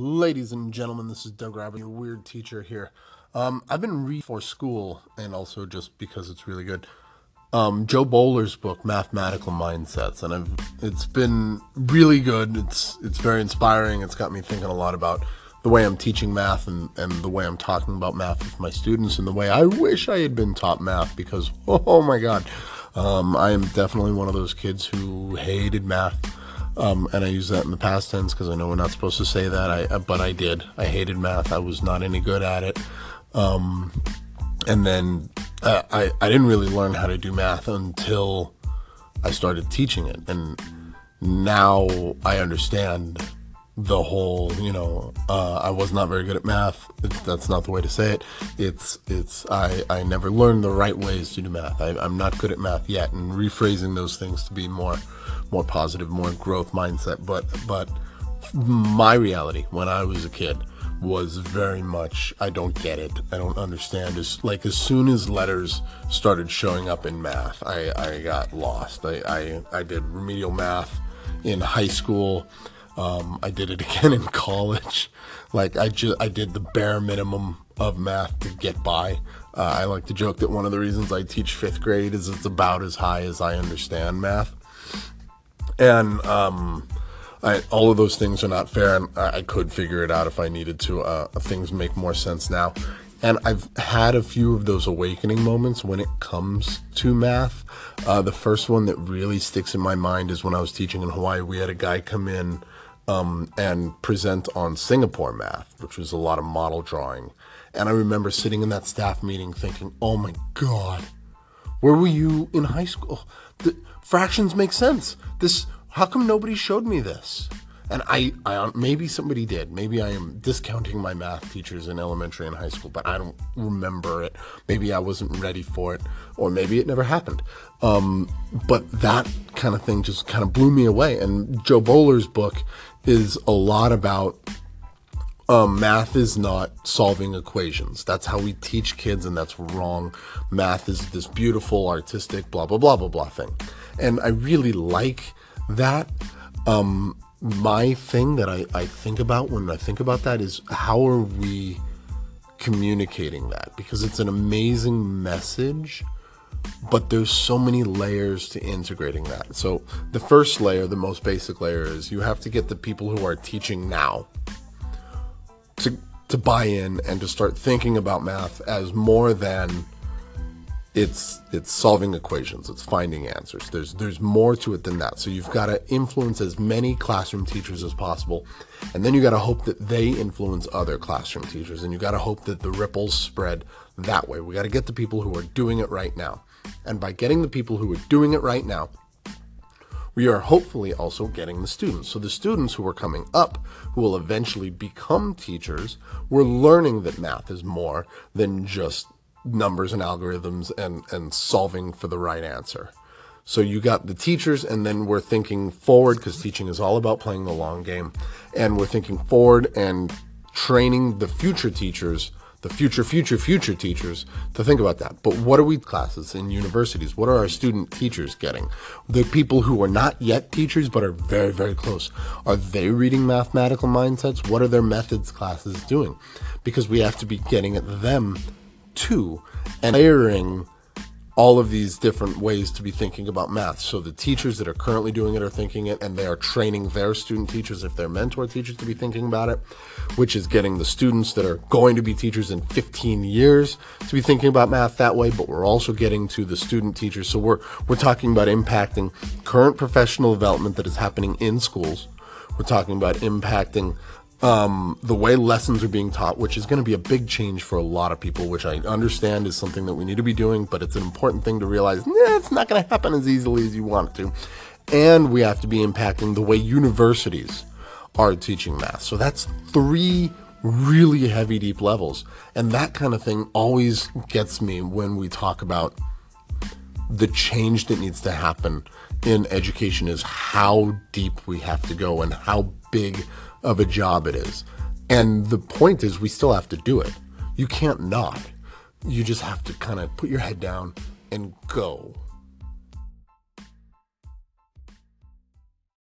Ladies and gentlemen, this is Doug Robert, your weird teacher here. Um, I've been reading for school and also just because it's really good. Um, Jo Boaler's book, Mathematical Mindsets, and I've it's been really good. It's it's very inspiring. It's got me thinking a lot about the way I'm teaching math and, and the way I'm talking about math with my students and the way I wish I had been taught math because oh my god, um, I am definitely one of those kids who hated math um, and I use that in the past tense because I know we're not supposed to say that. I uh, but I did. I hated math. I was not any good at it. Um, and then uh, I I didn't really learn how to do math until I started teaching it, and now I understand the whole. You know, uh, I was not very good at math. That's not the way to say it. It's it's I I never learned the right ways to do math. I, I'm not good at math yet, and rephrasing those things to be more more positive, more growth mindset. But but my reality when I was a kid was very much I don't get it. I don't understand. As like as soon as letters started showing up in math, I, I got lost. I, I I did remedial math in high school. Um, I did it again in college. Like I just I did the bare minimum of math to get by. Uh, I like to joke that one of the reasons I teach fifth grade is it's about as high as I understand math and um, I, all of those things are not fair, and I, I could figure it out if I needed to. Uh, things make more sense now, and I've had a few of those awakening moments when it comes to math. Uh, the first one that really sticks in my mind is when I was teaching in Hawaii. We had a guy come in um, and present on Singapore math, which was a lot of model drawing, and I remember sitting in that staff meeting thinking, "Oh my god." Where were you in high school? The fractions make sense. This, how come nobody showed me this? And I, I, maybe somebody did. Maybe I am discounting my math teachers in elementary and high school, but I don't remember it. Maybe I wasn't ready for it, or maybe it never happened. Um, but that kind of thing just kind of blew me away. And Jo Boaler's book is a lot about um, math is not solving equations. That's how we teach kids, and that's wrong. Math is this beautiful, artistic, blah, blah, blah, blah, blah thing. And I really like that. Um, my thing that I, I think about when I think about that is how are we communicating that? Because it's an amazing message, but there's so many layers to integrating that. So the first layer, the most basic layer, is you have to get the people who are teaching now to to buy in and to start thinking about math as more than it's it's solving equations it's finding answers. There's there's more to it than that. So you've got to influence as many classroom teachers as possible and then you got to hope that they influence other classroom teachers and you got to hope that the ripples spread that way. We got to get the people who are doing it right now and by getting the people who are doing it right now we are hopefully also getting the students. So the students who are coming up, who will eventually become teachers, we're learning that math is more than just numbers and algorithms and, and solving for the right answer. So you got the teachers, and then we're thinking forward because teaching is all about playing the long game. And we're thinking forward and training the future teachers the future, future, future teachers to think about that. But what are we classes in universities? What are our student teachers getting? The people who are not yet teachers but are very, very close. Are they reading mathematical mindsets? What are their methods classes doing? Because we have to be getting at them too and layering all of these different ways to be thinking about math. So the teachers that are currently doing it are thinking it, and they are training their student teachers, if they're mentor teachers, to be thinking about it, which is getting the students that are going to be teachers in 15 years to be thinking about math that way. But we're also getting to the student teachers. So we're we're talking about impacting current professional development that is happening in schools. We're talking about impacting um, the way lessons are being taught, which is going to be a big change for a lot of people, which I understand is something that we need to be doing, but it's an important thing to realize nah, it's not going to happen as easily as you want it to. And we have to be impacting the way universities are teaching math. So that's three really heavy, deep levels. And that kind of thing always gets me when we talk about the change that needs to happen in education is how deep we have to go and how big of a job it is. And the point is, we still have to do it. You can't not. You just have to kind of put your head down and go.